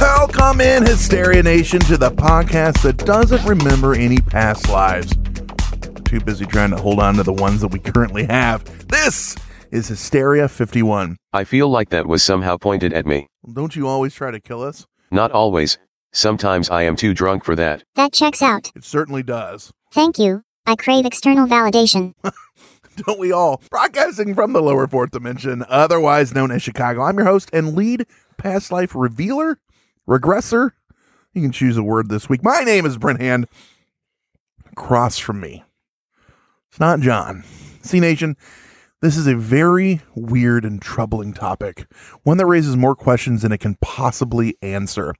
Welcome in, Hysteria Nation, to the podcast that doesn't remember any past lives. Too busy trying to hold on to the ones that we currently have. This is Hysteria 51. I feel like that was somehow pointed at me. Don't you always try to kill us? Not always. Sometimes I am too drunk for that. That checks out. It certainly does. Thank you. I crave external validation. Don't we all? Broadcasting from the lower fourth dimension, otherwise known as Chicago. I'm your host and lead past life revealer, regressor. You can choose a word this week. My name is Brent Hand. Across from me, it's not John. C Nation, this is a very weird and troubling topic, one that raises more questions than it can possibly answer.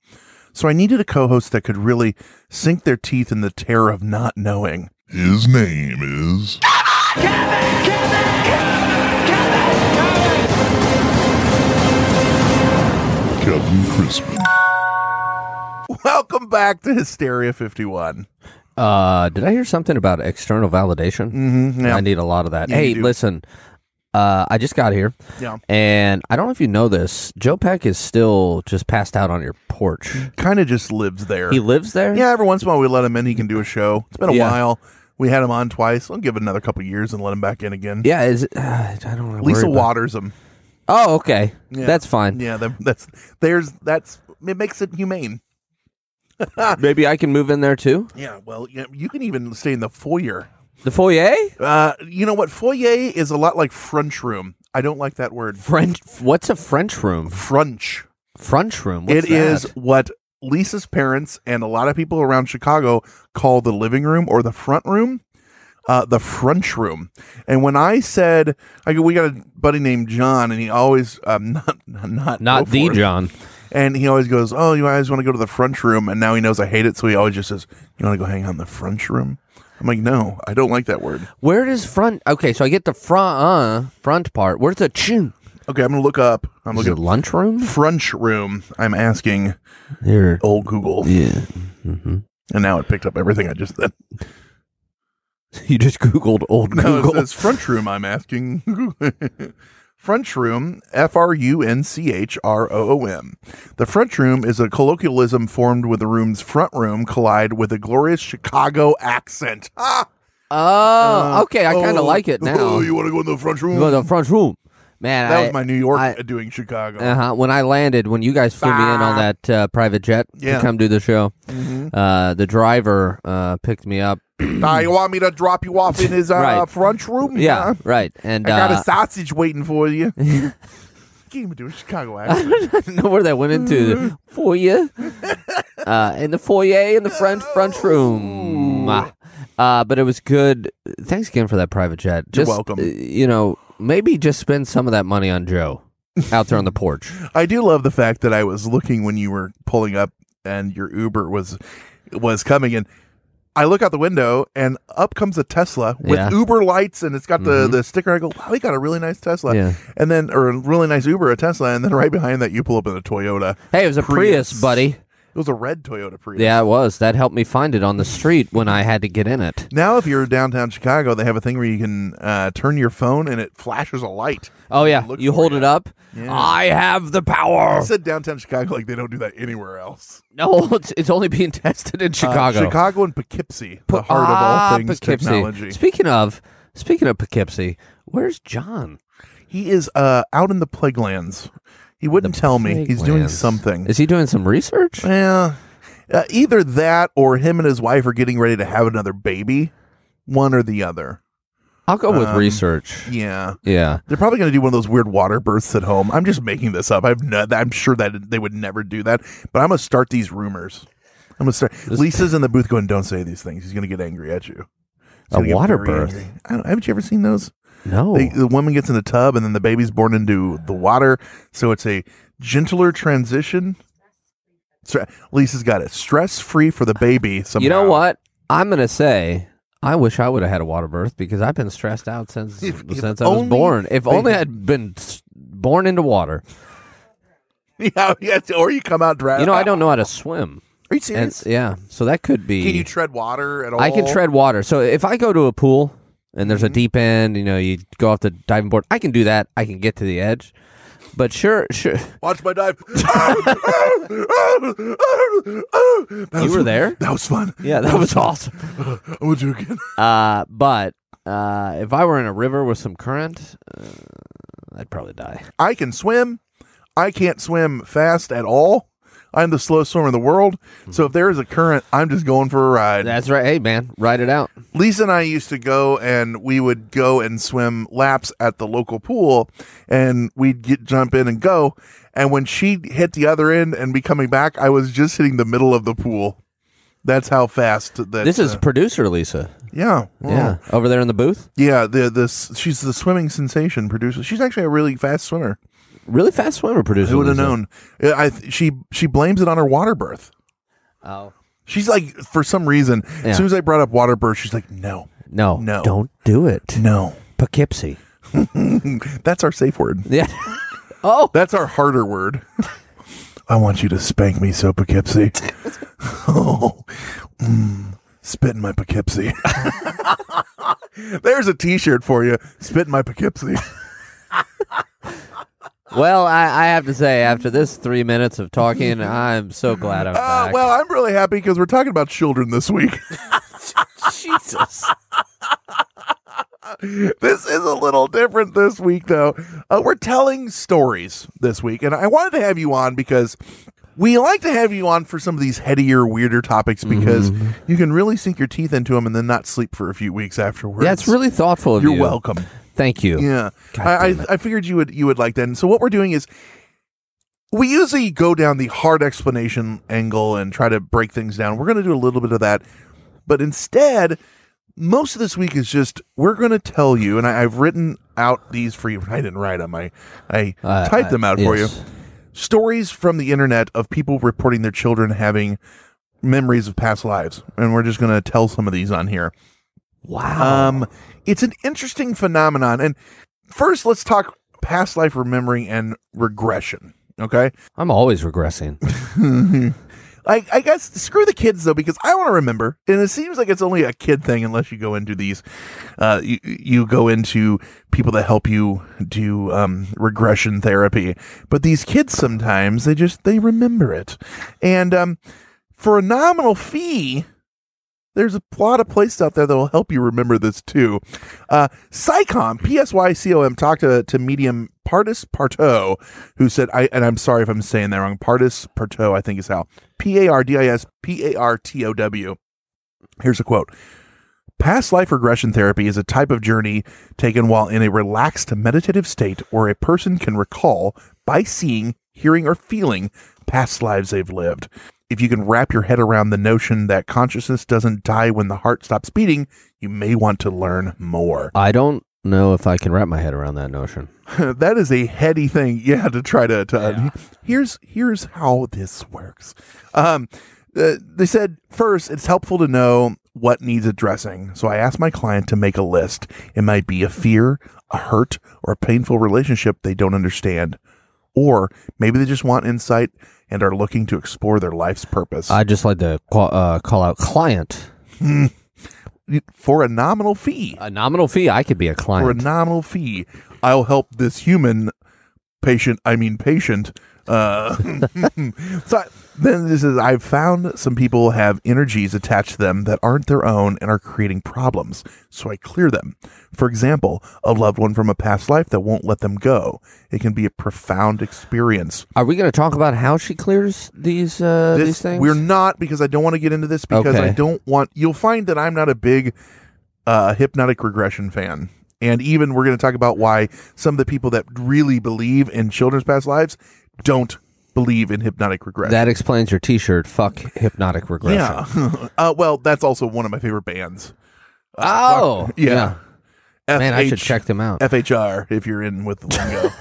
So I needed a co host that could really sink their teeth in the terror of not knowing. His name is. Kevin Crispin. Welcome back to Hysteria 51. Uh, did I hear something about external validation? Mm-hmm, yeah. I need a lot of that. Yeah, hey, you do. listen. Uh, I just got here, Yeah. and I don't know if you know this. Joe Peck is still just passed out on your porch. Kind of just lives there. He lives there. yeah, every once in a while we let him in. He can do a show. It's been a Yeah. while. We had him on twice. I'll give it another couple years and let him back in again. Yeah. Is it, uh, I don't know. Lisa waters him. Oh, okay. Yeah. That's fine. Yeah, that- that's there's that's it makes it humane. Maybe I can move in there too. Yeah, well, yeah, you can even stay in the foyer. The foyer, Uh, you know what? Foyer is a lot like French room. I don't like that word. French. What's a French room? French. French room. It What's is that? what Lisa's parents and a lot of people around Chicago call the living room or the front room. Uh, the French room. And when I said, I go, we got a buddy named John, and he always, um, not, not, not the it. John. And he always goes, Oh, you guys want to go to the French room? And now he knows I hate it. So he always just says, You want to go hang out in the French room? I'm like, No, I don't like that word. Where does front? Okay, so I get the front uh front part. Where's the chin? Okay, I'm going to look up. I'm Is it looking lunchroom? French room. I'm asking Here. old Google. Yeah. hmm And now it picked up everything I just said. You just googled old No, Google. it says French room. I'm asking. French room, F R U N C H R O O M. The French room is a colloquialism formed with the room's front room collide with a glorious Chicago accent. Ah! Oh, okay. I kind Oh, of like it now. Oh, you want to go in the French room? You go to the front room, man. that I, was my New York I- doing Chicago. Uh-huh. When I landed, when you guys flew me in on that uh, private jet Yeah. to come do the show, Mhm. uh, the driver uh, picked me up. Now you want me to drop you off in his uh, Right. French room? Yeah, Huh? right. And I got uh, a sausage waiting for you. Can't even do a Chicago accent. I don't know where that went into the foyer, uh, in the foyer in the French French room. Uh, but it was good. Thanks again for that private jet. You're welcome. uh, you know, maybe just spend some of that money on Joe out there on the porch. I do love the fact that I was looking when you were pulling up and your Uber was was coming in. I look out the window and up comes a Tesla with Yeah. Uber lights and it's got the, Mhm. the sticker. I go, wow, they got a really nice Tesla. Yeah. And then, or a really nice Uber, a Tesla. And then right behind that, you pull up in a Toyota. Hey, it was a Prius, buddy. It was a red Toyota Prius. Yeah, it was. That helped me find it on the street when I had to get in it. Now, if you're downtown Chicago, they have a thing where you can uh, turn your phone and it flashes a light. Oh yeah, Look you hold you. it up. Yeah. I have the power. I said downtown Chicago like they don't do that anywhere else. No, it's, it's only being tested in Uh, Chicago. Chicago and Poughkeepsie, the heart Ah, of all things Poughkeepsie. technology. Speaking of, speaking of Poughkeepsie, where's John? He is uh, out in the Plaguelands. He wouldn't tell me. He's doing Plaguelands. something. Is he doing some research? Yeah. Uh, either that or him and his wife are getting ready to have another baby. One or the other. I'll go with Um, research. Yeah. Yeah. They're probably going to do one of those weird water births at home. I'm just making this up. I've no, I'm sure that they would never do that, but I'm going to start these rumors. I'm going to start. Lisa's in the booth going, "Don't say these things. He's going to get angry at you." He's A gonna get water very birth? angry. I don't, haven't you ever seen those? No. They, the woman gets in the tub and then the baby's born into the water, so it's a gentler transition. Lisa's got it. Stress free for the baby. Somehow. You know what? I'm gonna say I wish I would have had a water birth because I've been stressed out since If- if since I was born. If they- only I'd been born into water. Yeah, yeah. Or you come out dry. You know, I don't know how to swim. Are you And yeah, so that could be. Can you tread water at all? I can tread water. So if I go to a pool and there's a Mm-hmm. deep end, you know, you go off the diving board. I can do that. I can get to the edge. But sure, sure. Watch my dive. You were there? That was fun. Yeah, that was awesome. I'm gonna do it again. Uh, but uh, if I were in a river with some current, uh, I'd probably die. I can swim. I can't swim fast at all. I'm the slowest swimmer in the world. So if there is a current, I'm just going for a ride. That's right. Hey, man, ride it out. Lisa and I used to go and we would go and swim laps at the local pool and we'd get jump in and go. And when she hit the other end and be coming back, I was just hitting the middle of the pool. That's how fast that This is uh, producer Lisa. yeah. Yeah, over there in the booth. Yeah, the this she's the swimming sensation producer. She's actually a really fast swimmer. Really fast swimmer producer. Who would have Lisa. known? I she she blames it on her water birth. Oh She's like, for some reason, Yeah. as soon as I brought up water birth, she's like, no, no, No. don't do it. no. Poughkeepsie. That's our safe word. Yeah. oh, That's our harder word. I want you to spank me so Poughkeepsie. oh, mm, spit in my Poughkeepsie. There's a T-shirt for you. Spit in my Poughkeepsie. Well, I, I have to say, after this three minutes of talking, I'm so glad I'm Uh, back. well, I'm really happy because we're talking about children this week. Jesus. this is a little different this week, though. Uh, we're telling stories this week, and I wanted to have you on because we like to have you on for some of these headier, weirder topics because you can really sink your teeth into them and then not sleep for a few weeks afterwards. Yeah, it's really thoughtful of You're you. welcome. Thank you. Yeah, I, I. I figured you would you would like that. And so what we're doing is we usually go down the hard explanation angle and try to break things down. We're going to do a little bit of that, but instead, most of this week is just we're going to tell you. And I, I've written out these for you. I didn't write them. I I Uh, typed them out for you. Stories from the internet of people reporting their children having memories of past lives, and we're just going to tell some of these on here. Wow. Um, it's an interesting phenomenon. And first, let's talk past life remembering and regression. Okay. I'm always regressing. I, I guess screw the kids though, because I want to remember, and it seems like it's only a kid thing unless you go into these, uh, you, you go into people that help you do um, regression therapy. But these kids sometimes they just they remember it, and um, for a nominal fee, there's a lot of places out there that will help you remember this too. Uh, Psycom, P S Y C O M, talked to, to medium Partis Parto, who said, I, and I'm sorry if I'm saying that wrong. Partis Parto, I think is how. P A R D I S P A R T O W. Here's a quote. Past life regression therapy is a type of journey taken while in a relaxed meditative state where a person can recall by seeing, hearing, or feeling past lives they've lived. If you can wrap your head around the notion that consciousness doesn't die when the heart stops beating, you may want to learn more. I don't know if I can wrap my head around that notion. that is a heady thing, yeah, to try to. to Here's here's how this works. Um, uh, they said first, it's helpful to know what needs addressing. So I asked my client to make a list. It might be a fear, a hurt, or a painful relationship they don't understand. Or maybe they just want insight and are looking to explore their life's purpose. I just like to call, uh, call out client. for a nominal fee. A nominal fee, I could be a client. For a nominal fee, I'll help this human patient, I mean patient. Uh, so I- then this is I've found some people have energies attached to them that aren't their own and are creating problems. So I clear them. For example, a loved one from a past life that won't let them go. It can be a profound experience. Are we going to talk about how she clears these uh, This- these things? We're not because I don't want to get into this because I don't want. You'll find that I'm not a big uh, hypnotic regression fan, and even we're going to talk about why some of the people that really believe in children's past lives don't believe in hypnotic regression. That explains your T-shirt. Fuck hypnotic regression. yeah. uh, well, that's also one of my favorite bands. Oh, fuck- yeah. Man, I should check them out. FHR if you're in with the lingo.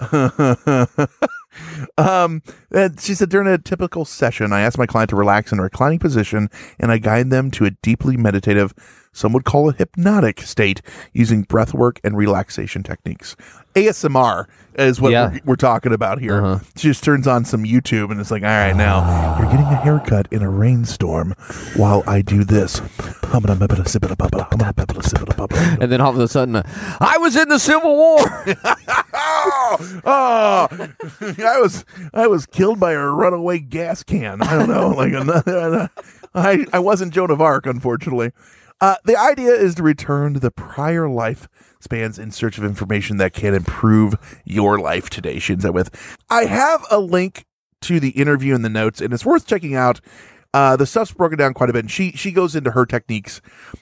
um, she said during a typical session, I asked my client to relax in a reclining position and I guide them to a deeply meditative, some would call a hypnotic state using breath work and relaxation techniques. ASMR is what Yeah. we're, we're talking about here. Uh-huh. She just turns on some YouTube and it's like, all right, now you're getting a haircut in a rainstorm while I do this. And then all of a sudden, uh, I was in the Civil War. oh, oh, I was I was killed by a runaway gas can. I don't know, like another. I I wasn't Joan of Arc, unfortunately. Uh, the idea is to return to the prior life spans in search of information that can improve your life today. She ends that with, I have a link to the interview in the notes, and it's worth checking out. Uh, the stuff's broken down quite a bit, and she she goes into her techniques.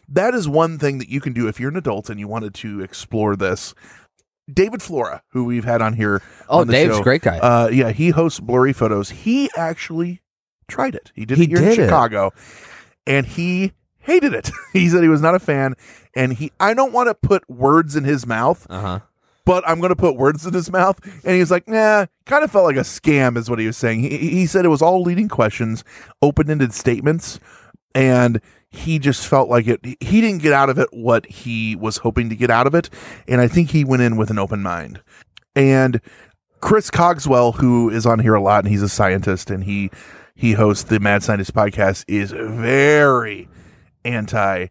That is one thing that you can do if you're an adult and you wanted to explore this. David Flora, who we've had on here. Oh, on the Dave's a show, great guy. Uh, yeah, he hosts Blurry Photos. He actually tried it. He did He it here in did it. Chicago, and he hated it. he said he was not a fan, and he. I don't want to put words in his mouth, Uh huh. but I'm going to put words in his mouth. And he was like, nah, kind of felt like a scam, is what he was saying. He, he said it was all leading questions, open ended statements, and he just felt like it. He didn't get out of it what he was hoping to get out of it. And I think he went in with an open mind. And Chris Cogswell, who is on here a lot, and he's a scientist, and he he hosts the Mad Scientist podcast, is very anti.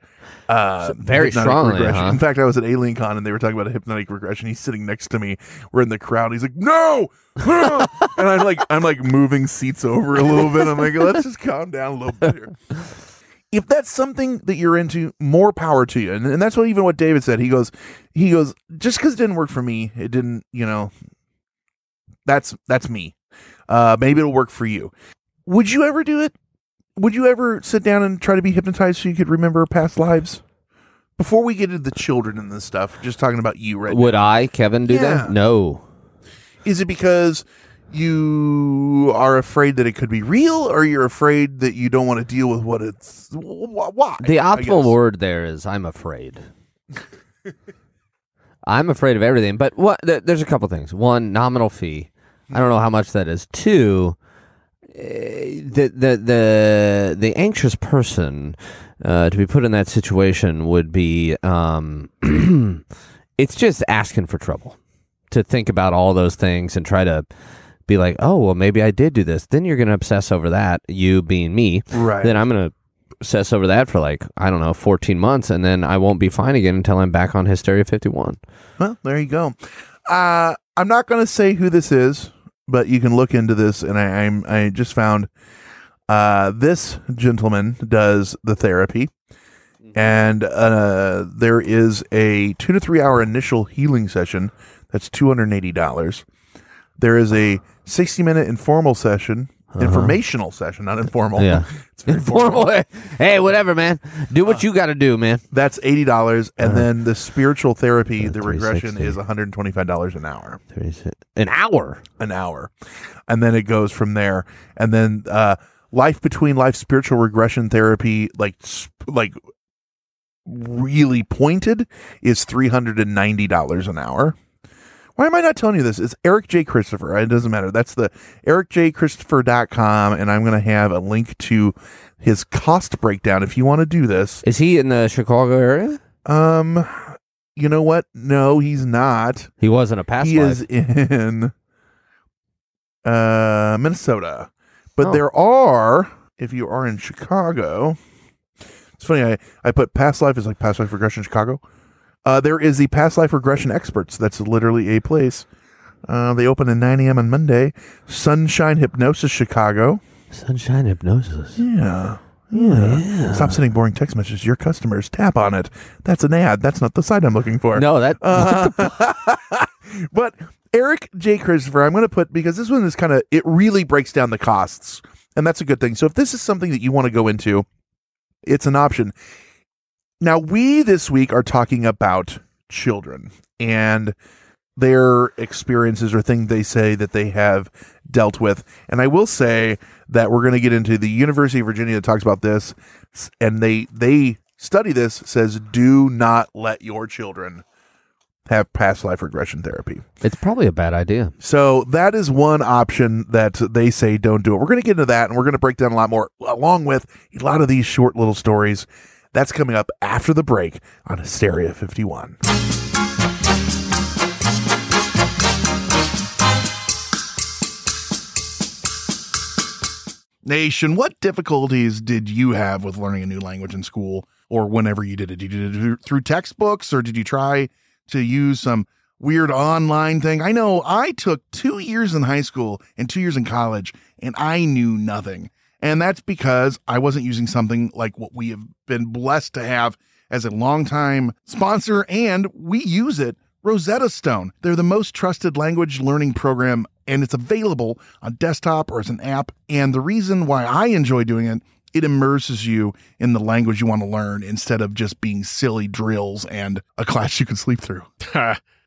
Uh, very hypnotic strongly, regression. huh? In fact, I was at Alien Con and they were talking about a hypnotic regression. He's sitting next to me. We're in the crowd. He's like, "No!" no!" and I'm like, I'm like moving seats over a little bit. I'm like, let's just calm down a little bit here. If that's something that you're into, more power to you. And, and that's what even what David said. He goes, he goes, just because it didn't work for me, it didn't, you know. That's that's me. Uh, maybe it'll work for you. Would you ever do it? Would you ever sit down and try to be hypnotized so you could remember past lives? Before we get into the children and this stuff, just talking about you right Would now. I, Kevin, do Yeah. that? No. Is it because you are afraid that it could be real, or you're afraid that you don't want to deal with what it's? wh- wh- Why? The I optimal guess. word there is I'm afraid. I'm afraid of everything. But what? Th- there's a couple things. One, nominal fee. I don't know how much that is. Two, the the the the anxious person uh, to be put in that situation would be um, it's just asking for trouble to think about all those things and try to be like, oh well, maybe I did do this. Then you're going to obsess over that. You being me, Right. Then I'm going to obsess over that for like I don't know, 14 months, and then I won't be fine again until I'm back on Hysteria 51. Well, there you go. Uh, I'm not going to say who this is, but you can look into this. And I, I'm I just found uh, this gentleman does the therapy, and uh, there is a two to three hour initial healing session that's two hundred and eighty dollars. There is a sixty minute informal session, Uh-huh. informational session, not informal. Yeah. it's very formal. Informal. hey, whatever, man. Do what uh, you got to do, man. That's eighty dollars, and uh-huh. then the spiritual therapy, uh, the 360. regression is one hundred and twenty five dollars an hour. An hour. an hour and then it goes from there and then uh life between life spiritual regression therapy like sp- like really pointed is $390 an hour Why am I not telling you this? It's Eric J. Christopher. It doesn't matter. That's the ericjchristopher.com, and I'm going to have a link to his cost breakdown if you want to do this. Is he in the Chicago area? Um, you know what? No, he's not. He wasn't a past he life. is in uh Minnesota. But Oh. there are, if you are in Chicago, it's funny. I I put past life is like past life regression Chicago. Uh, there is the past life regression experts. That's literally a place. Uh, they open at 9 a.m. on Monday. Sunshine Hypnosis Chicago. Sunshine hypnosis. Yeah. Yeah. Stop sending boring text messages. Your customers tap on it. That's an ad. That's not the site I'm looking for. No, that Uh, but Eric J. Christopher, I'm going to put because this one is kind of it really breaks down the costs, and that's a good thing. So if this is something that you want to go into, it's an option. Now we this week are talking about children and their experiences or things they say that they have dealt with. And I will say that we're going to get into the University of Virginia that talks about this, and they they study this says do not let your children have past life regression therapy. it's probably a bad idea. So that is one option that they say don't do it. We're going to get into that and we're going to break down a lot more along with a lot of these short little stories. That's coming up after the break on Hysteria 51. Nation, what difficulties did you have with learning a new language in school or whenever you did it? Did you do it through textbooks or did you try to use some weird online thing? I know I took two years in high school and two years in college and I knew nothing. And that's because I wasn't using something like what we have been blessed to have as a longtime sponsor, and we use it Rosetta Stone. They're the most trusted language learning program, and it's available on desktop or as an app. And the reason why I enjoy doing it, it immerses you in the language you want to learn instead of just being silly drills and a class you can sleep through.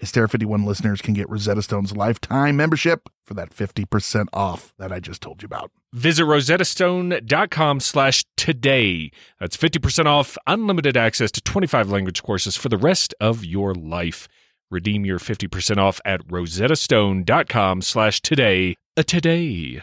Hysteria 51 listeners can get Rosetta Stone's lifetime membership for that 50% off that I just told you about. Visit rosettastone.com slash today. That's 50% off unlimited access to 25 language courses for the rest of your life. Redeem your 50% off at rosettastone.com slash today. A today.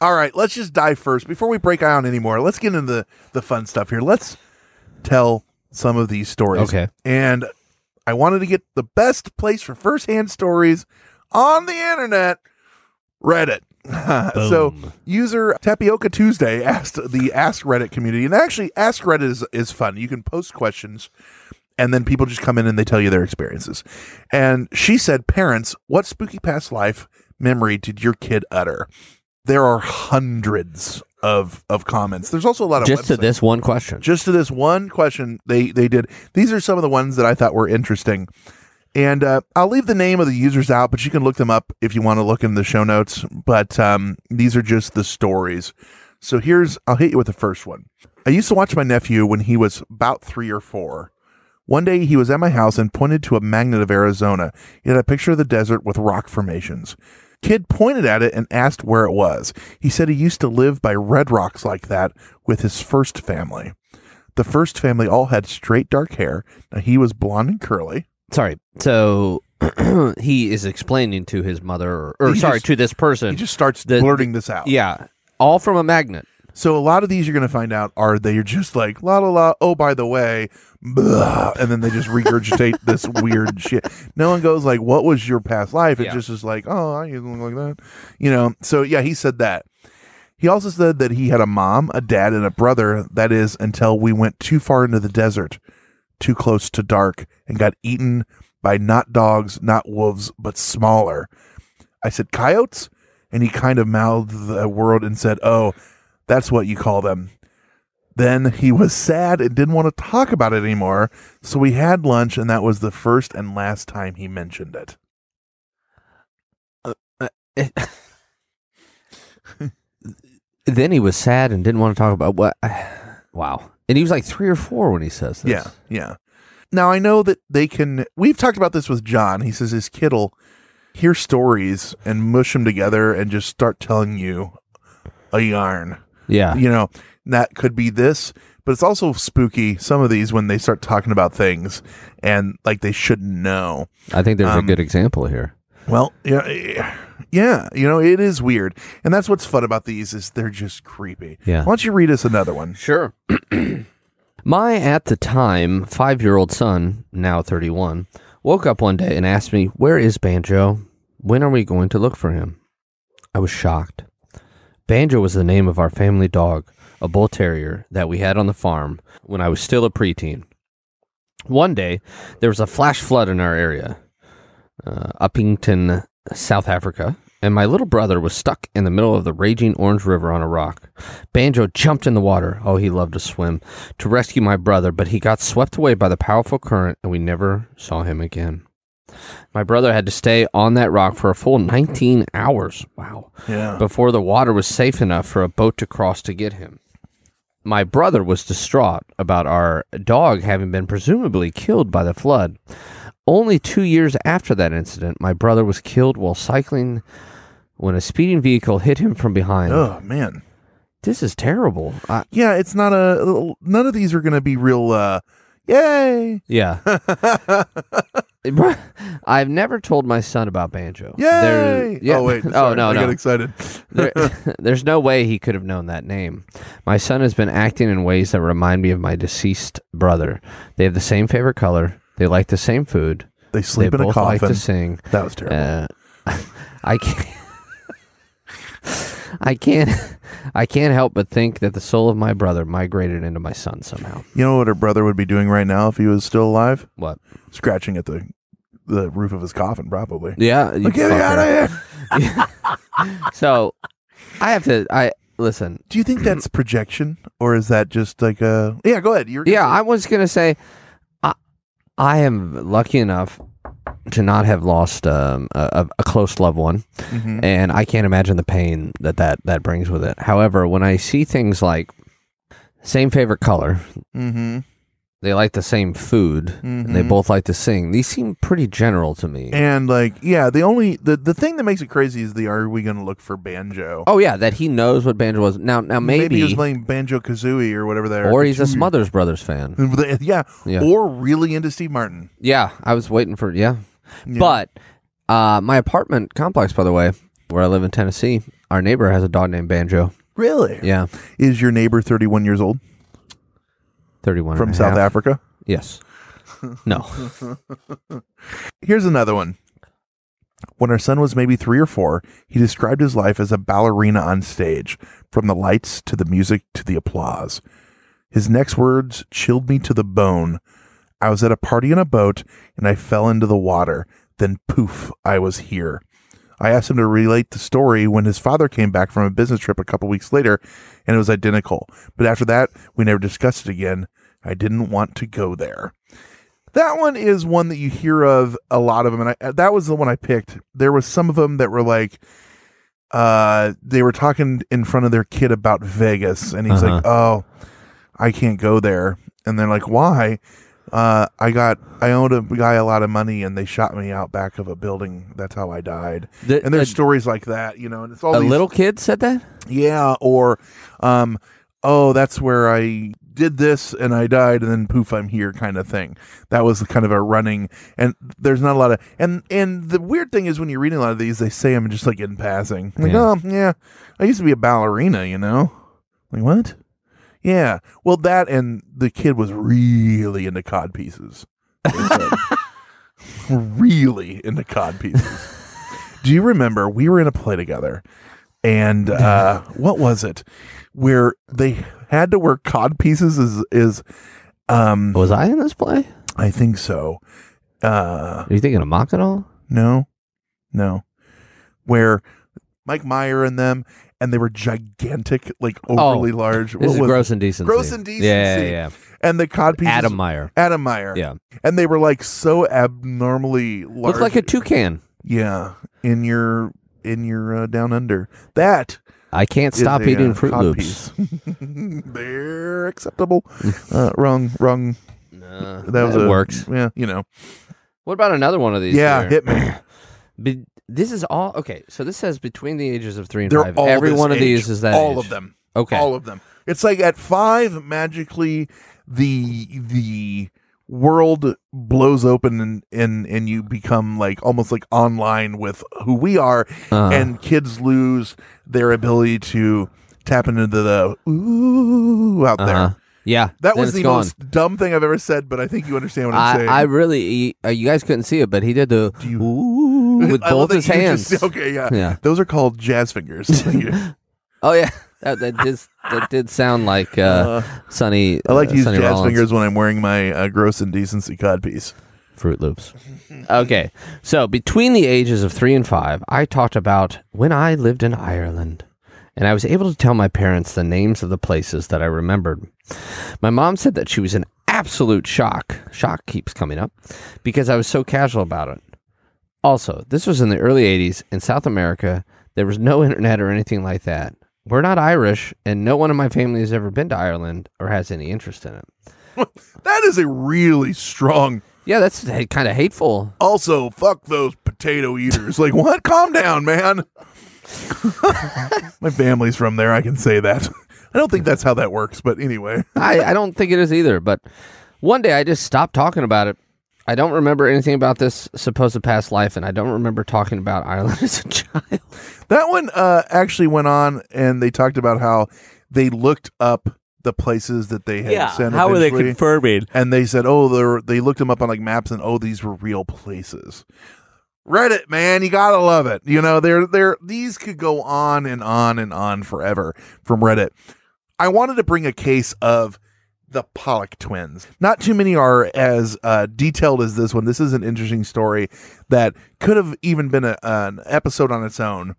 All right, let's just dive first before we break on anymore. Let's get into the, the fun stuff here. Let's tell some of these stories. Okay. And I wanted to get the best place for firsthand stories on the internet, Reddit. so user Tapioca Tuesday asked the Ask Reddit community, and actually Ask Reddit is, is fun. You can post questions and then people just come in and they tell you their experiences. And she said, Parents, what spooky past life memory did your kid utter? There are hundreds of of comments. There's also a lot of Just to this one question. Just to this one question, they they did. These are some of the ones that I thought were interesting. And uh, I'll leave the name of the users out, but you can look them up if you want to look in the show notes. But um, these are just the stories. So here's, I'll hit you with the first one. I used to watch my nephew when he was about three or four. One day he was at my house and pointed to a magnet of Arizona. It had a picture of the desert with rock formations. Kid pointed at it and asked where it was. He said he used to live by red rocks like that with his first family. The first family all had straight dark hair. Now he was blonde and curly. Sorry. So he is explaining to his mother, or, or sorry, just- to this person. He just starts blurting this out. Yeah. All from a magnet. So a lot of these you're going to find out are they are just like la la la. Oh, by the way, blah, and then they just regurgitate this weird shit. No one goes like, "What was your past life?" It Yeah. just is like, "Oh, I used to look like that," you know. So yeah, he said that. He also said that he had a mom, a dad, and a brother. That is until we went too far into the desert, too close to dark, and got eaten by not dogs, not wolves, but smaller. I said coyotes, and he kind of mouthed the word and said, "Oh." That's what you call them. Then he was sad and didn't want to talk about it anymore. So we had lunch, and that was the first and last time he mentioned it. Uh, uh, then he was sad and didn't want to talk about what. Wow. And he was like three or four when he says this. Yeah, yeah. Now I know that they can. We've talked about this with John. He says his kid'll hear stories and mush them together and just start telling you a yarn. Yeah. You know, that could be this, but it's also spooky. Some of these when they start talking about things and like they shouldn't know. I think there's Um, a good example here. Well, yeah, yeah, you know, it is weird, and that's what's fun about these is they're just creepy. Yeah. Why don't you read us another one? Sure. My at the time five year old son, now 31, woke up one day and asked me, Where is Banjo? When are we going to look for him? I was shocked. Banjo was the name of our family dog, a bull terrier that we had on the farm when I was still a preteen. One day, there was a flash flood in our area, uh, Upington, South Africa, and my little brother was stuck in the middle of the raging Orange River on a rock. Banjo jumped in the water. Oh, he loved to swim to rescue my brother, but he got swept away by the powerful current and we never saw him again. My brother had to stay on that rock for a full 19 hours. Wow. Yeah. Before the water was safe enough for a boat to cross to get him. My brother was distraught about our dog having been presumably killed by the flood. Only two years after that incident, my brother was killed while cycling when a speeding vehicle hit him from behind. Oh man, this is terrible. I, yeah, it's not a. None of these are going to be real. uh Yay! Yeah. I've never told my son about banjo. Yay! There- yeah. Oh wait. oh no, I no. got excited. There- there's no way he could have known that name. My son has been acting in ways that remind me of my deceased brother. They have the same favorite color. They like the same food. They sleep in a both like to sing. That was terrible. Uh, I can't. I can't. I can't help but think that the soul of my brother migrated into my son somehow. You know what her brother would be doing right now if he was still alive? What? Scratching at the the roof of his coffin, probably. Yeah, you Like, get me out of here. So, I have to. I listen. Do you think that's projection, or is that just like a? Yeah, go ahead. You're Yeah, I was gonna say, I, I am lucky enough to not have lost um, a, a close loved one, Mhm. and I can't imagine the pain that, that that brings with it. However, when I see things like same favorite color, Mm-hmm. they like the same food, and they Mhm. both like to sing. These seem pretty general to me. And like, yeah, the only the the thing that makes it crazy is the are we going to look for banjo? oh yeah, that he knows what banjo was. Now, now maybe, he was playing banjo kazooie or whatever are, or he's a. Smothers Brothers fan. yeah, Yeah. or really into Steve Martin. Yeah, I was waiting for yeah. Yeah. But uh, my apartment complex, by the way, where I live in Tennessee, our neighbor has a dog named Banjo. Really? Yeah, Is your neighbor 31 years old thirty-one from and a South half. Africa? Yes. No. Here's another one. When our son was maybe three or four, he described his life as a ballerina on stage, from the lights to the music to the applause. His next words chilled me to the bone. I was at a party in a boat and I fell into the water. Then poof, I was here. I asked him to relate the story when his father came back from a business trip a couple weeks later, and it was identical. But after that, we never discussed it again. I didn't want to go there. That one is one that you hear of a lot of them, and I, that was the one I picked. There was some of them that were like, uh, they were talking in front of their kid about Vegas, and he's like, "Oh, I can't go there," and they're like, "Why?" Uh, I got I owed a guy a lot of money, and they shot me out back of a building. That's how I died. The- and there's a- stories like that, you know. And it's all a these- little kid said that. yeah, or um, oh, that's where I did this and I died, and then poof, I'm here, kind of thing. That was kind of a running, and there's not a lot of, and and the weird thing is when you're reading a lot of these, they say them just like in passing, like Yeah. oh yeah, I used to be a ballerina, you know, like what? Yeah, well that and the kid was really into cod pieces. really into cod pieces. Do you remember we were in a play together and uh what was it? Where they had to wear cod pieces is is um Was I in this play? I think so. Uh Are you thinking of mock at all? no. No. Where Mike Meyer and them and they were gigantic, like overly large. Oh, This is was- gross indecency. Gross indecency. Yeah, yeah, yeah. And the cod pieces Adam Meyer. Adam Meyer. Yeah. And they were like so abnormally large. Looked like a toucan. Yeah, in your in your uh, down under. That I can't stop a, eating uh, Froot Loops. They're acceptable. uh, wrong, wrong. Uh, That was a, works. Yeah, you know. What about another one of these? Yeah, here? hit me. Be- this is all okay. So this says between the ages of three and They're five. all Every this one of age. these is that all age. of them. Okay. all of them. It's like at five, magically the the world blows open and and and you become like almost like online with who we are, Uh-huh. and kids lose their ability to tap into the ooh out Uh-huh. there. Yeah, That then was it's the gone. most dumb thing I've ever said, but I think you understand what I'm I, saying. I really, uh, you guys couldn't see it, but he did the you- ooh with I love both that his you hands. just- okay, yeah. Yeah. Those are called jazz fingers. Oh yeah, that, that did that did sound like uh, Sonny. I like uh, to use Sonny jazz Rollins. fingers when I'm wearing my uh, gross indecency codpiece. Froot Loops. Okay, so between the ages of three and five, I talked about when I lived in Ireland, and I was able to tell my parents the names of the places that I remembered. My mom said that she was in absolute shock. Shock keeps coming up because I was so casual about it. Also, this was in the early 80s in South America. There was no internet or anything like that. We're not Irish, and no one in my family has ever been to Ireland or has any interest in it. That is a really strong. Yeah, that's kind of hateful. Also, fuck those potato eaters. like, what? Calm down, man. my family's from there. I can say that. I don't think that's how that works, but anyway. I, I don't think it is either. But one day I just stopped talking about it. I don't remember anything about this supposed past life, and I don't remember talking about Ireland as a child. That one uh, actually went on, and they talked about how they looked up the places that they had yeah, sent. eventually, confirming? And they said, oh, they're, they looked them up on like maps, and oh, these were real places. Reddit, man, you gotta love it. You know, they're they're these could go on and on and on forever from Reddit. I wanted to bring a case of the Pollock twins. Not too many are as uh, detailed as this one. This is an interesting story that could have even been a, an episode on its own.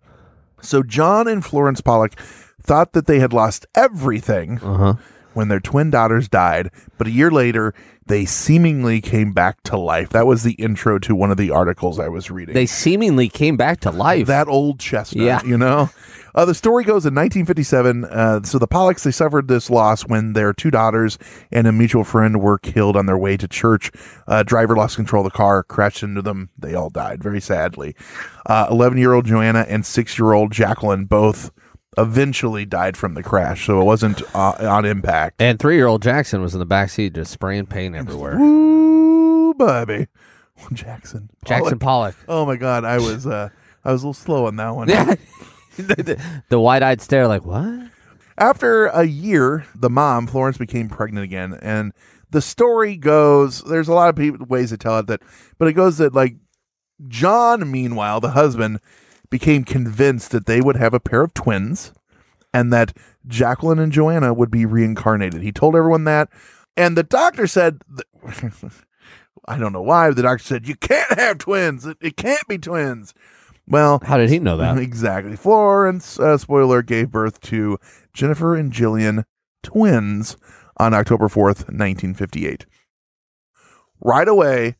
So John and Florence Pollock thought that they had lost everything Uh-huh. when their twin daughters died, but a year later they seemingly came back to life. That was the intro to one of the articles I was reading. They seemingly came back to life. that old chestnut, Yeah. you know. Uh, the story goes in 1957. Uh, so the Pollocks they suffered this loss when their two daughters and a mutual friend were killed on their way to church. Uh, driver lost control of the car, crashed into them. They all died very sadly. Eleven year old Joanna and six year old Jacqueline both eventually died from the crash. So it wasn't uh, on impact. and three year old Jackson was in the back seat just spraying paint everywhere. Ooh, baby, Jackson, Jackson Pollock. Pollock. Oh my God, I was uh, I was a little slow on that one. The the wide eyed stare, like, what? After a year, the mom, Florence, became pregnant again. And the story goes there's a lot of people, ways to tell it that, but it goes that like John, meanwhile, the husband, became convinced that they would have a pair of twins and that Jacqueline and Joanna would be reincarnated. He told everyone that. And the doctor said, I don't know why, the doctor said, You can't have twins. It, it can't be twins. Well, How did he know that? Exactly. Florence, uh, spoiler, gave birth to Jennifer and Jillian twins on October 4th, 1958. Right away,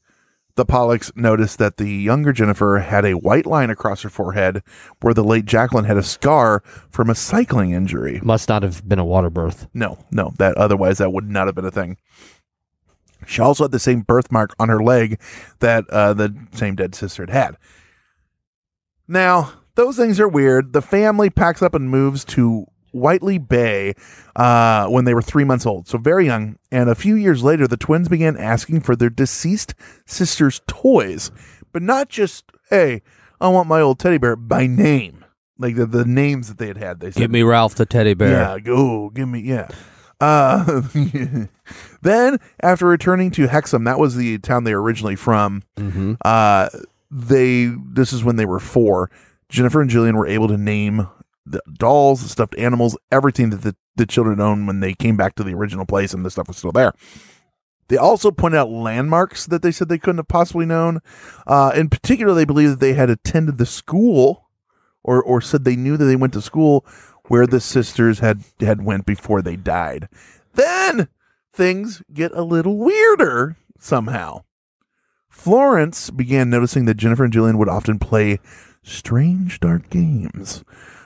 the Pollocks noticed that the younger Jennifer had a white line across her forehead where the late Jacqueline had a scar from a cycling injury. Must not have been a water birth. No, no, that otherwise that would not have been a thing. She also had the same birthmark on her leg that uh, the same dead sister had had. Now, those things are weird. The family packs up and moves to Whitley Bay uh, when they were three months old, so very young. And a few years later, the twins began asking for their deceased sister's toys, but not just, hey, I want my old teddy bear by name. Like the, the names that they had had. They said, Give me Ralph the teddy bear. yeah, go give me yeah. Uh, then after returning to Hexham, that was the town they were originally from. Mm-hmm. Uh, they this is when they were four. Jennifer and Gillian were able to name the dolls, the stuffed animals, everything that the, the children owned when they came back to the original place, and the stuff was still there. They also pointed out landmarks that they said they couldn't have possibly known. Uh, in particular, they believe that they had attended the school, or or said they knew that they went to school where the sisters had had went before they died. Then things get a little weirder somehow. Florence began noticing that Jennifer and Gillian would often play strange dark games.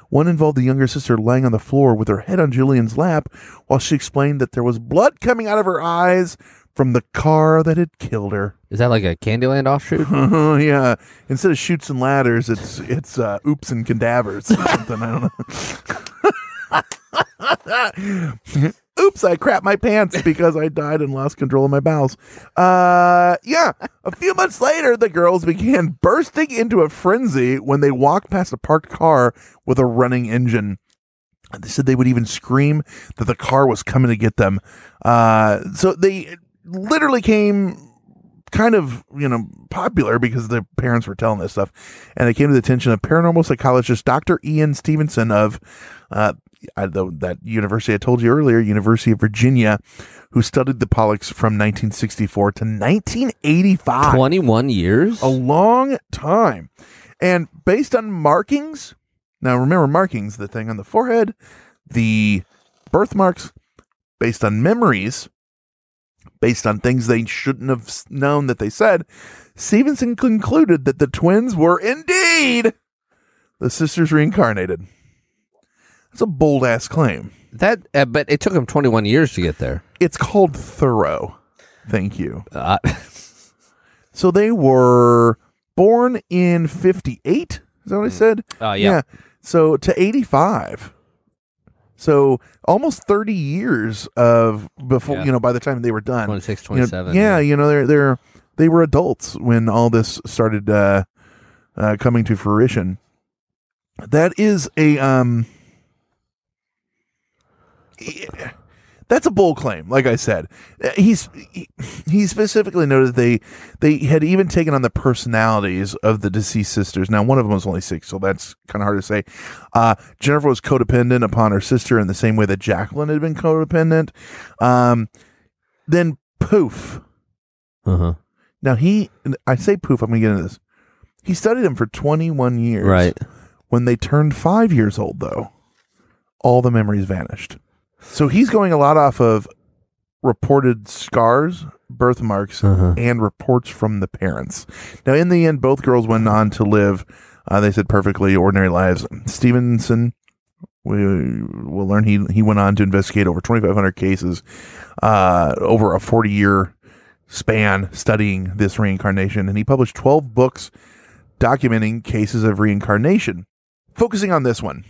One involved the younger sister lying on the floor with her head on Gillian's lap while she explained that there was blood coming out of her eyes from the car that had killed her. Is that like a Candyland offshoot? yeah. Instead of Chutes and ladders, it's it's uh, oops and cadavers or something. I don't know. oops, I crapped my pants because I died and lost control of my bowels. Uh, yeah. A few months later, the girls began bursting into a frenzy when they walked past a parked car with a running engine. They said they would even scream that the car was coming to get them. Uh, so they literally came kind of you know popular because their parents were telling this stuff, and it came to the attention of paranormal psychologist Dr. Ian Stevenson of uh, I, the, that university I told you earlier, University of Virginia, who studied the Pollocks from 1964 to 1985. 21 years? A long time. And based on markings, now remember markings, the thing on the forehead, the birthmarks, based on memories, based on things they shouldn't have known that they said, Stevenson concluded that the twins were indeed the sisters reincarnated. That's a bold ass claim. That, uh, but it took him 21 years to get there. It's called thorough. Thank you. Uh, So they were born in 58. Is that what I said? Uh, yeah. So to 85. So almost 30 years of before, Yeah. you know, by the time they were done. 26, You know, 27. yeah, you know, they're they're they were adults when all this started uh, uh coming to fruition. That is a um yeah, that's a bold claim like i said. He's he, he specifically noted they they had even taken on the personalities of the deceased sisters. Now one of them was only six so that's kind of hard to say. Uh, jennifer was codependent upon her sister in the same way that jacqueline had been codependent. Um, then poof. Uh-huh. now he i say poof i'm gonna get into this. He studied him for 21 years. Right. when they turned five years old though all the memories vanished so he's going a lot off of reported scars, birthmarks, Uh-huh. and reports from the parents. Now, in the end, both girls went on to live, uh, they said, perfectly ordinary lives. Stevenson, we will learn he, he went on to investigate over 2,500 cases uh, over a 40 year span studying this reincarnation, and he published 12 books documenting cases of reincarnation. Focusing on this one,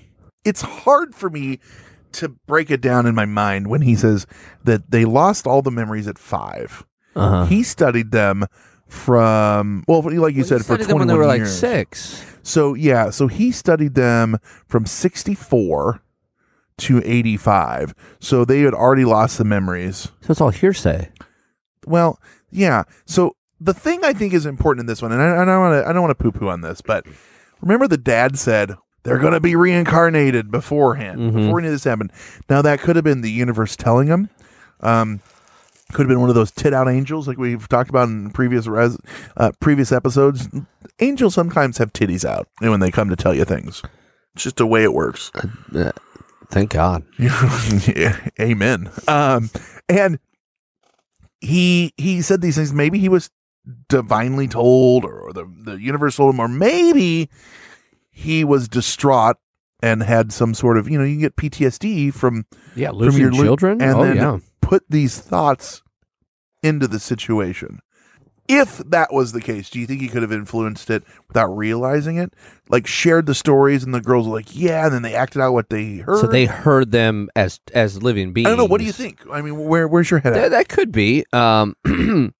it's hard for me to break it down in my mind when he says that they lost all the memories at 5 Uh-huh. He studied them from well, like you said, for studied them twenty when they were like six. So yeah, so he studied them from sixty four to eighty five. So they had already lost the memories. So it's all hearsay. Well, yeah. So the thing I think is important in this one, and I, I don't want to I don't want to poo poo on this, but remember the dad said they're going to be reincarnated beforehand Mhm. before any of this happened. Now that could have been the universe telling him. Um, could have been one of those tit out angels like we've talked about in previous res- uh, previous episodes. Angels sometimes have titties out when they come to tell you things. It's just the way it works. Uh, thank God. yeah, amen. Um, and he he said these things. Maybe he was divinely told, or the the universe told him, or maybe he was distraught and had some sort of you know you get PTSD from Yeah, from losing lo- children? and Oh, then yeah. put these thoughts into the situation. If that was the case, do you think he could have influenced it without realizing it? Like shared the stories, and the girls were like, "Yeah," and then they acted out what they heard. So they heard them as as living beings. I don't know. What do you think? I mean, where where's your head That, at? that could be. Um,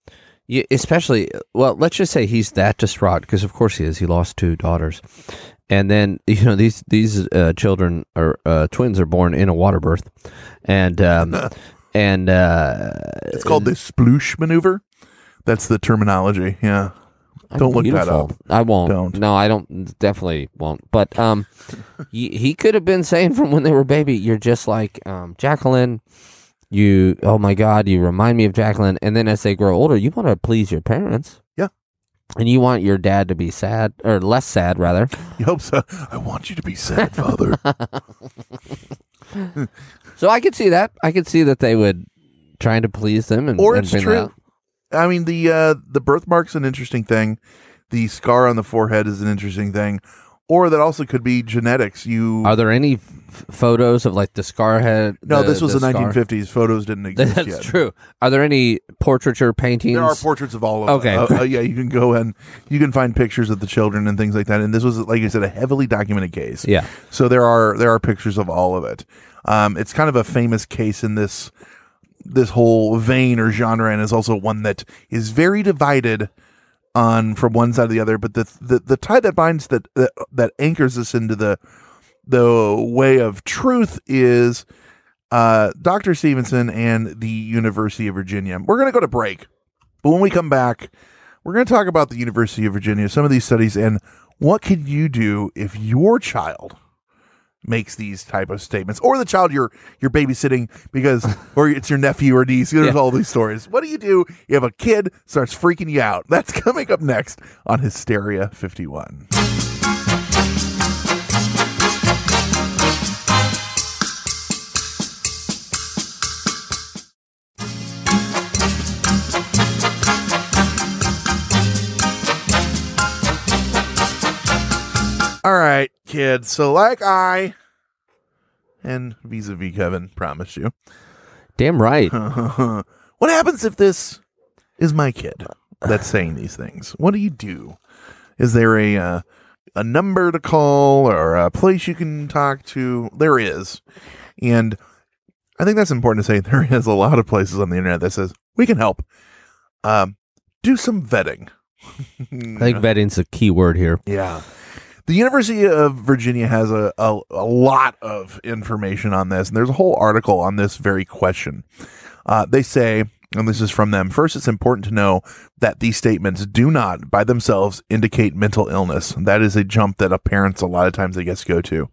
especially, well, let's just say he's that distraught because, of course, he is. He lost two daughters, and then you know these these uh, children or uh, twins are born in a water birth, and um, and uh, It's called the sploosh maneuver. That's the terminology. Yeah. Don't look that up. I won't. Don't. No, I don't. Definitely won't. But um, he, he could have been saying from when they were baby, "You're just like um, Jacqueline." You, oh my God, you remind me of Jacqueline. And then as they grow older, you want to please your parents. And you want your dad to be sad or less sad, rather. You hope so. I want you to be sad, father. so I could see that. I could see that they would trying to please them and or and it's true. I mean, the uh, the birthmark's an interesting thing. The scar on the forehead is an interesting thing. Or that also could be genetics. You Are there any f- photos of like the scar head? no, this was the, scar? 1950s. Photos didn't exist That's yet. true. Are there any portraiture paintings? There are portraits of all of Okay. them. Uh, uh, yeah, you can go and you can find pictures of the children and things like that. And this was, like I said, a heavily documented case. Yeah. So there are there are pictures of all of it. Um, it's kind of a famous case in this this whole vein or genre, and is also one that is very divided on from one side to the other. But the the, the tie that binds that, that that anchors us into the the way of truth is uh, Dr. Stevenson and the University of Virginia. We're going to go to break, but when we come back, we're going to talk about the University of Virginia, some of these studies, and what can you do if your child makes these type of statements, or the child you're you're babysitting because, or it's your nephew or niece. There's Yeah. all these stories. What do you do? You have a kid starts freaking you out. That's coming up next on Hysteria 51. All right, kids. So, like I and vis-a-vis Kevin promised you, Damn right. what happens if this is my kid that's saying these things? What do you do? Is there a uh, a number to call or a place you can talk to? There is, and I think that's important to say. There is a lot of places on the internet that says we can help. Um, do some vetting. I think vetting's a key word here. Yeah. The University of Virginia has a, a, a lot of information on this, and there's a whole article on this very question. Uh, they say, and this is from them first, it's important to know that these statements do not, by themselves, indicate mental illness. That is a jump that a parents, a lot of times, I guess, go to.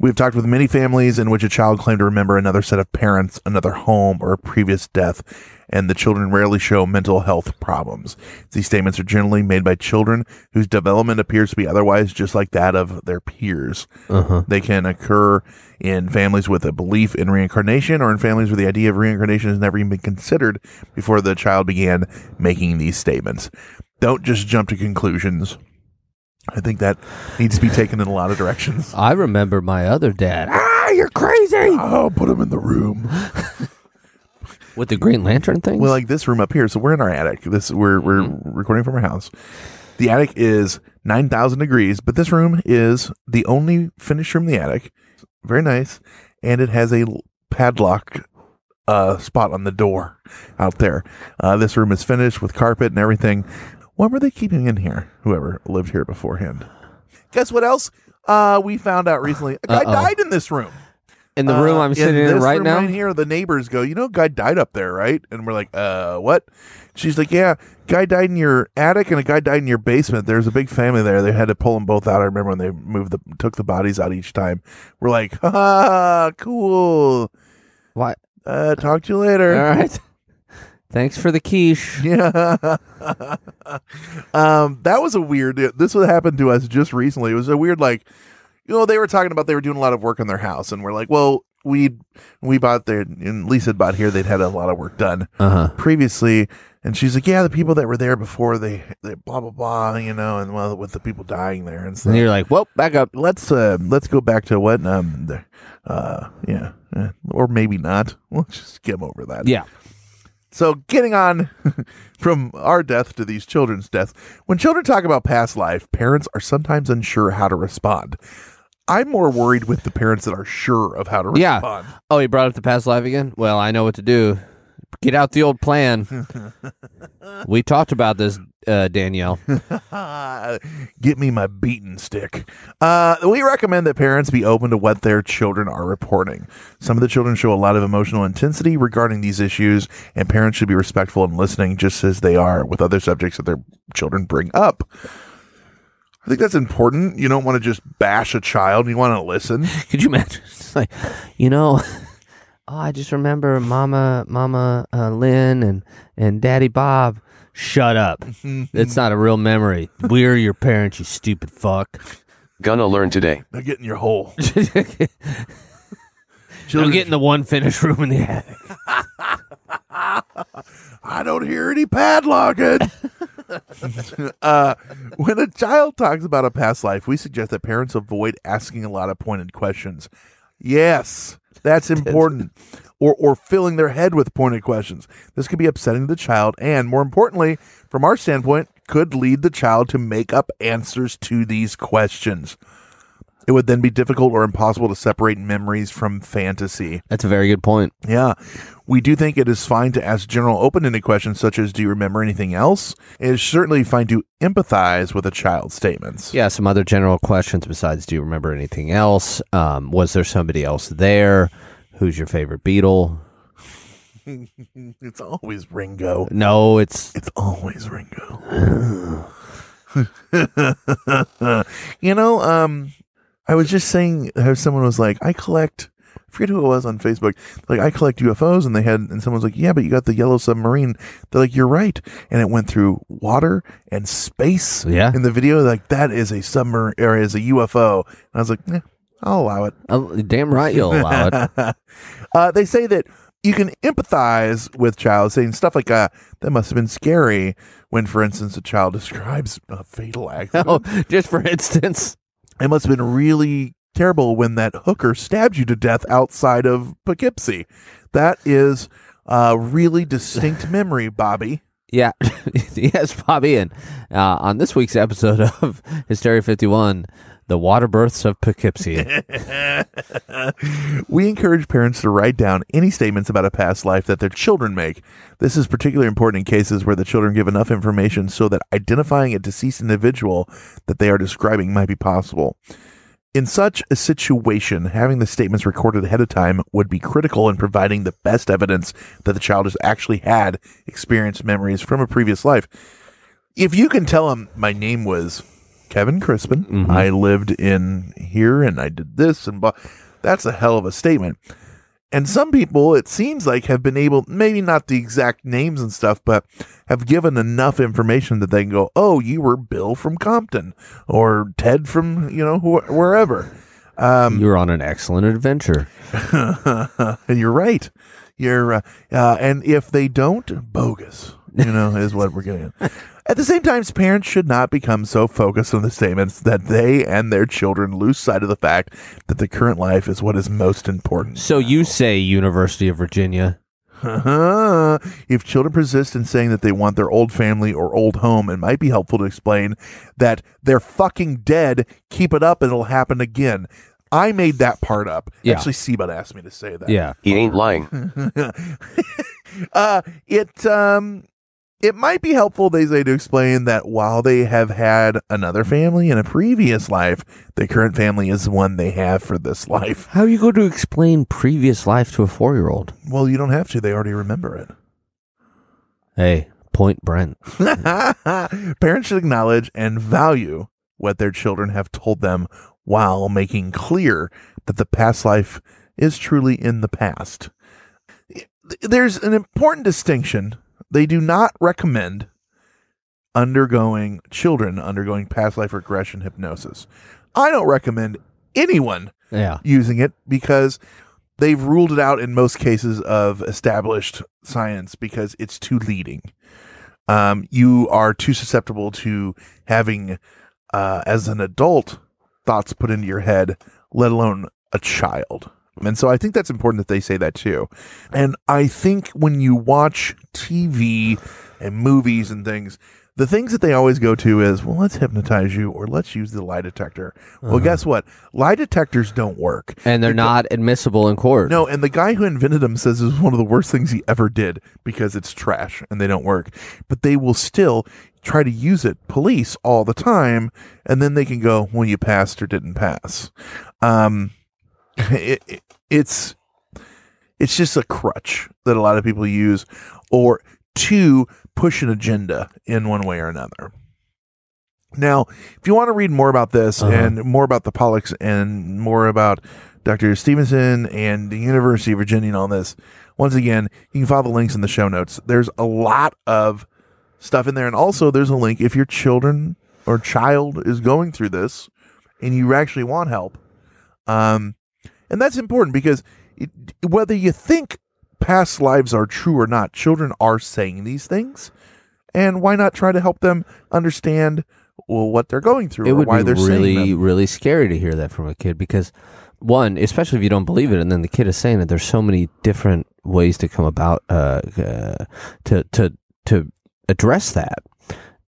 We've talked with many families in which a child claimed to remember another set of parents, another home, or a previous death, and the children rarely show mental health problems. These statements are generally made by children whose development appears to be otherwise just like that of their peers. Uh-huh. They can occur in families with a belief in reincarnation or in families where the idea of reincarnation has never even been considered before the child began making these statements. Don't just jump to conclusions. I think that needs to be taken in a lot of directions. I remember my other dad. Ah, you're crazy. Oh, put him in the room. With the Green Lantern thing? Well, like this room up here. So we're in our attic. This we're we're Mm-hmm. recording from our house. The attic is nine thousand degrees, but this room is the only finished room in the attic. Very nice, and it has a l- padlock uh, spot on the door out there. Uh, this room is finished with carpet and everything. What were they keeping in here? Whoever lived here beforehand. Guess what else? Uh, we found out recently. A guy Uh-oh. died in this room. In the room I'm sitting in this right now? right here, the neighbors go, you know, a guy died up there, right? And we're like, uh, what? She's like, yeah, guy died in your attic and a guy died in your basement. There's a big family there. They had to pull them both out. I remember when they moved the took the bodies out each time. We're like, ah, cool. What? Uh, talk to you later. All right. Thanks for the quiche. Yeah. um, that was a weird. This would happen to us just recently. It was a weird, like, you know, they were talking about they were doing a lot of work on their house, and we're like, well, we we bought there, and Lisa bought here. They'd had a lot of work done Uh-huh. previously, and she's like, yeah, the people that were there before they, they blah blah blah, you know, and well, with the people dying there and stuff. And you're like, well, back up. let's uh let's go back to what um the, uh yeah eh, or maybe not. We'll just skim over that. Yeah. So, getting on from our death to these children's deaths, when children talk about past life, parents are sometimes unsure how to respond. I'm more worried with the parents that are sure of how to respond. Yeah. Oh, you brought up the past life again? Well, I know what to do. Get out the old plan. we talked about this, uh, Danielle. Get me my beaten stick. Uh, we recommend that parents be open to what their children are reporting. Some of the children show a lot of emotional intensity regarding these issues, and parents should be respectful and listening just as they are with other subjects that their children bring up. I think that's important. You don't want to just bash a child. You want to listen. Could you imagine? It's like, you know, oh, I just remember Mama, Mama uh, Lynn, and and Daddy Bob. Shut up. it's not a real memory. We're your parents, you stupid fuck. Gonna learn today. Now get in your hole. Don't get in the one finished room in the attic. I don't hear any padlocking. uh, when a child talks about a past life, we suggest that parents avoid asking a lot of pointed questions. Yes, that's important. or or filling their head with pointed questions. This could be upsetting to the child, and more importantly, from our standpoint, could lead the child to make up answers to these questions. It would then be difficult or impossible to separate memories from fantasy. That's a very good point. Yeah. We do think it is fine to ask general open ended questions such as Do you remember anything else? It is certainly fine to empathize with a child's statements. Yeah, some other general questions besides do you remember anything else? Um, was there somebody else there? Who's your favorite Beatle? it's always Ringo. No, it's It's always Ringo. you know, um, I was just saying how someone was like, I collect. I forget who it was on Facebook. Like I collect UFOs, and they had, and someone's like, "Yeah, but you got the yellow submarine." They're like, "You're right," and it went through water and space. Yeah. in the video, like that is a submarine or is a UFO. And I was like, eh, I'll allow it. oh, damn right you'll allow it. uh, they say that you can empathize with child saying stuff like uh, that must have been scary when for instance a child describes a fatal accident Oh, just for instance. it must have been really terrible when that hooker stabbed you to death outside of poughkeepsie that is a really distinct memory bobby Yeah, yes, Bobby. And uh, on this week's episode of Hysteria 51, the water births of Poughkeepsie. we encourage parents to write down any statements about a past life that their children make. This is particularly important in cases where the children give enough information so that identifying a deceased individual that they are describing might be possible. In such a situation, having the statements recorded ahead of time would be critical in providing the best evidence that the child has actually had experienced memories from a previous life. If you can tell them, my name was Kevin Crispin, mm-hmm. I lived in here and I did this and blah, that's a hell of a statement. And some people, it seems like, have been able, maybe not the exact names and stuff, but have given enough information that they can go, oh, you were Bill from Compton or Ted from, you know, wh- wherever. Um, You're on an excellent adventure. and you're right. You're, uh, uh, and if they don't, bogus, you know, is what we're getting at. At the same time, parents should not become so focused on the statements that they and their children lose sight of the fact that the current life is what is most important. So you say University of Virginia. Uh-huh. If children persist in saying that they want their old family or old home, it might be helpful to explain that they're fucking dead. Keep it up, and it'll happen again. I made that part up. Yeah. Actually, Seabud asked me to say that. Yeah. He ain't lying. uh, it um, it might be helpful, they say, to explain that while they have had another family in a previous life, the current family is the one they have for this life. How are you going to explain previous life to a four year old? Well, you don't have to. They already remember it. Hey, point Brent. Parents should acknowledge and value what their children have told them while making clear that the past life is truly in the past. There's an important distinction. They do not recommend undergoing children undergoing past life regression hypnosis. I don't recommend anyone Yeah. using it because they've ruled it out in most cases of established science because it's too leading. Um, you are too susceptible to having, uh, as an adult, thoughts put into your head, let alone a child. And so I think that's important that they say that too. And I think when you watch TV and movies and things, the things that they always go to is, well, let's hypnotize you or let's use the lie detector. Well, Uh-huh. guess what? Lie detectors don't work. And they're not admissible in court. No, and the guy who invented them says it's one of the worst things he ever did because it's trash and they don't work. But they will still try to use it, police, all the time, and then they can go, well, you passed or didn't pass. Um, it, it- it's it's just a crutch that a lot of people use, or to push an agenda in one way or another. Now, if you want to read more about this Uh-huh. and more about the Pollocks and more about Dr. Stevenson and the University of Virginia and all this, once again, you can follow the links in the show notes. There's a lot of stuff in there. And also, there's a link if your children or child is going through this and you actually want help. Um, and that's important because it, whether you think past lives are true or not, children are saying these things. And why not try to help them understand well, what they're going through it or would why be they're saying really, really scary to hear that from a kid because, one, especially if you don't believe it, and then the kid is saying that there's so many different ways to come about uh, uh, to to to address that,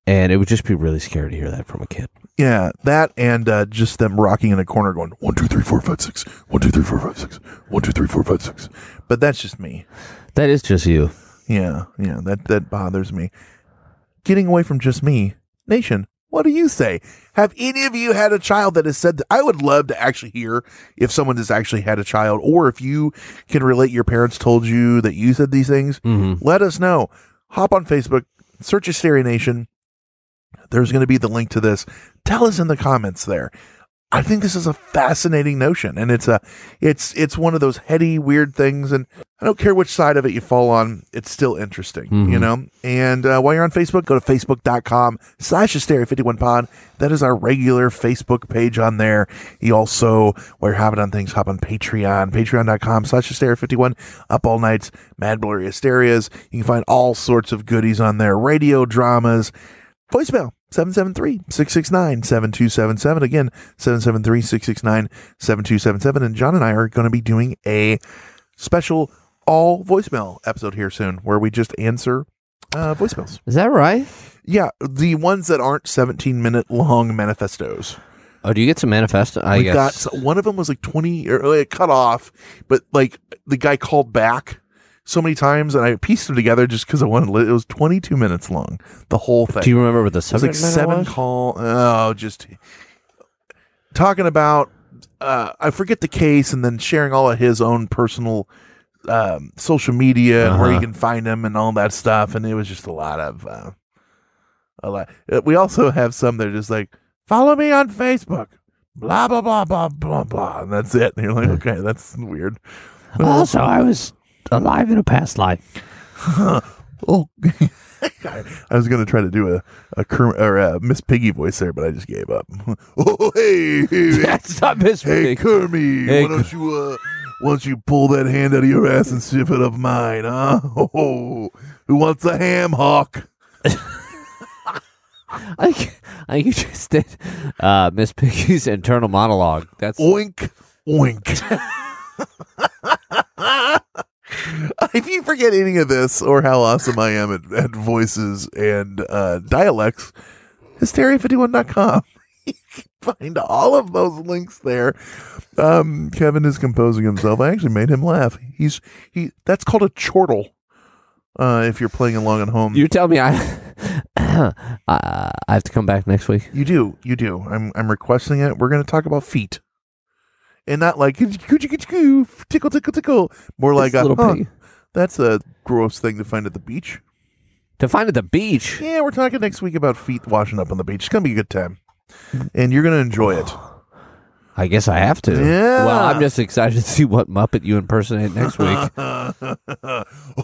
and it would just be really scary to hear that from a kid. Yeah, that and uh, just them rocking in a corner going one, two, three, four, five, six, one, two, three, four, five, six, one, two, three, four, five, six. But that's just me. That is just you. Yeah, yeah, that that bothers me. Getting away from just me, nation. What do you say? Have any of you had a child that has said that? I would love to actually hear if someone has actually had a child, or if you can relate your parents told you that you said these things. Mm-hmm. Let us know. Hop on Facebook, search Hysteria Nation. There's going to be the link to this. Tell us in the comments there. I think this is a fascinating notion, and it's a, it's it's one of those heady, weird things, and I don't care which side of it you fall on, it's still interesting, you Mhm. know. And uh, while you're on Facebook, go to facebook.com slash hysteria51pod. That is our regular Facebook page on there. You also, while you're hopping on things, hop on Patreon, patreon.com slash hysteria51, up all nights, mad blurry hysterias. You can find all sorts of goodies on there, radio dramas, voicemail 773-669-7277 again 773-669-7277 and john and i are going to be doing a special all voicemail episode here soon where we just answer uh, voicemails Is that right? yeah the ones that aren't 17 minute long manifestos Oh, do you get some manifesto? I we guess. got one of them was like 20 or it cut off but like the guy called back so many times and i pieced them together just because i wanted to it was 22 minutes long the whole thing do you remember what the it was like seven was? call. Oh, just talking about. Uh, I forget the case, and then sharing all of his own personal um, social media and where you Uh-huh. can find him and all that stuff. And it was just a lot of uh, a lot. Uh, We also have some that are just like, follow me on Facebook. Blah blah blah blah blah blah, and that's it. And you're like, okay, that's weird. Also, I was alive in a past life. oh, I was gonna try to do a a Kerm- or a Miss Piggy voice there, but I just gave up. oh, hey, hey, That's not Miss hey, Piggy. Kermie, Hey, why don't you uh, why don't you pull that hand out of your ass and sip it of mine, huh? Oh, who wants a ham hock? I think, I think you just did uh, Miss Piggy's internal monologue. That's Oink, oink. if you forget any of this or how awesome I am at, at voices and uh, dialects, hysteria51.com. You can find all of those links there. Um, Kevin is composing himself. I actually made him laugh. He's he. That's called a chortle. Uh, if you're playing along at home, You tell me I, uh, I have to come back next week. You do, you do. I'm I'm requesting it. We're going to talk about feet, and not like tickle tickle tickle. More like a, huh, that's a gross thing to find at the beach. To find at the beach. Yeah, we're talking next week about feet washing up on the beach. It's gonna be a good time, and you're gonna enjoy it. I guess I have to. Yeah. Well, I'm just excited to see what Muppet you impersonate next week.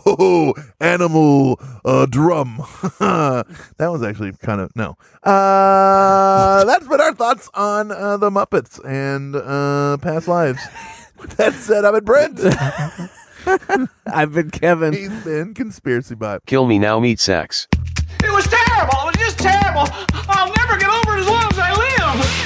oh, animal uh, drum. that was actually kind of no. Uh, that's been our thoughts on uh, the Muppets and uh, past lives. With that said, I'm at Brent. I've been Kevin. He's been conspiracy bot. Kill me now, meat sacks. It was terrible. It was just terrible. I'll never get over it as long as I live.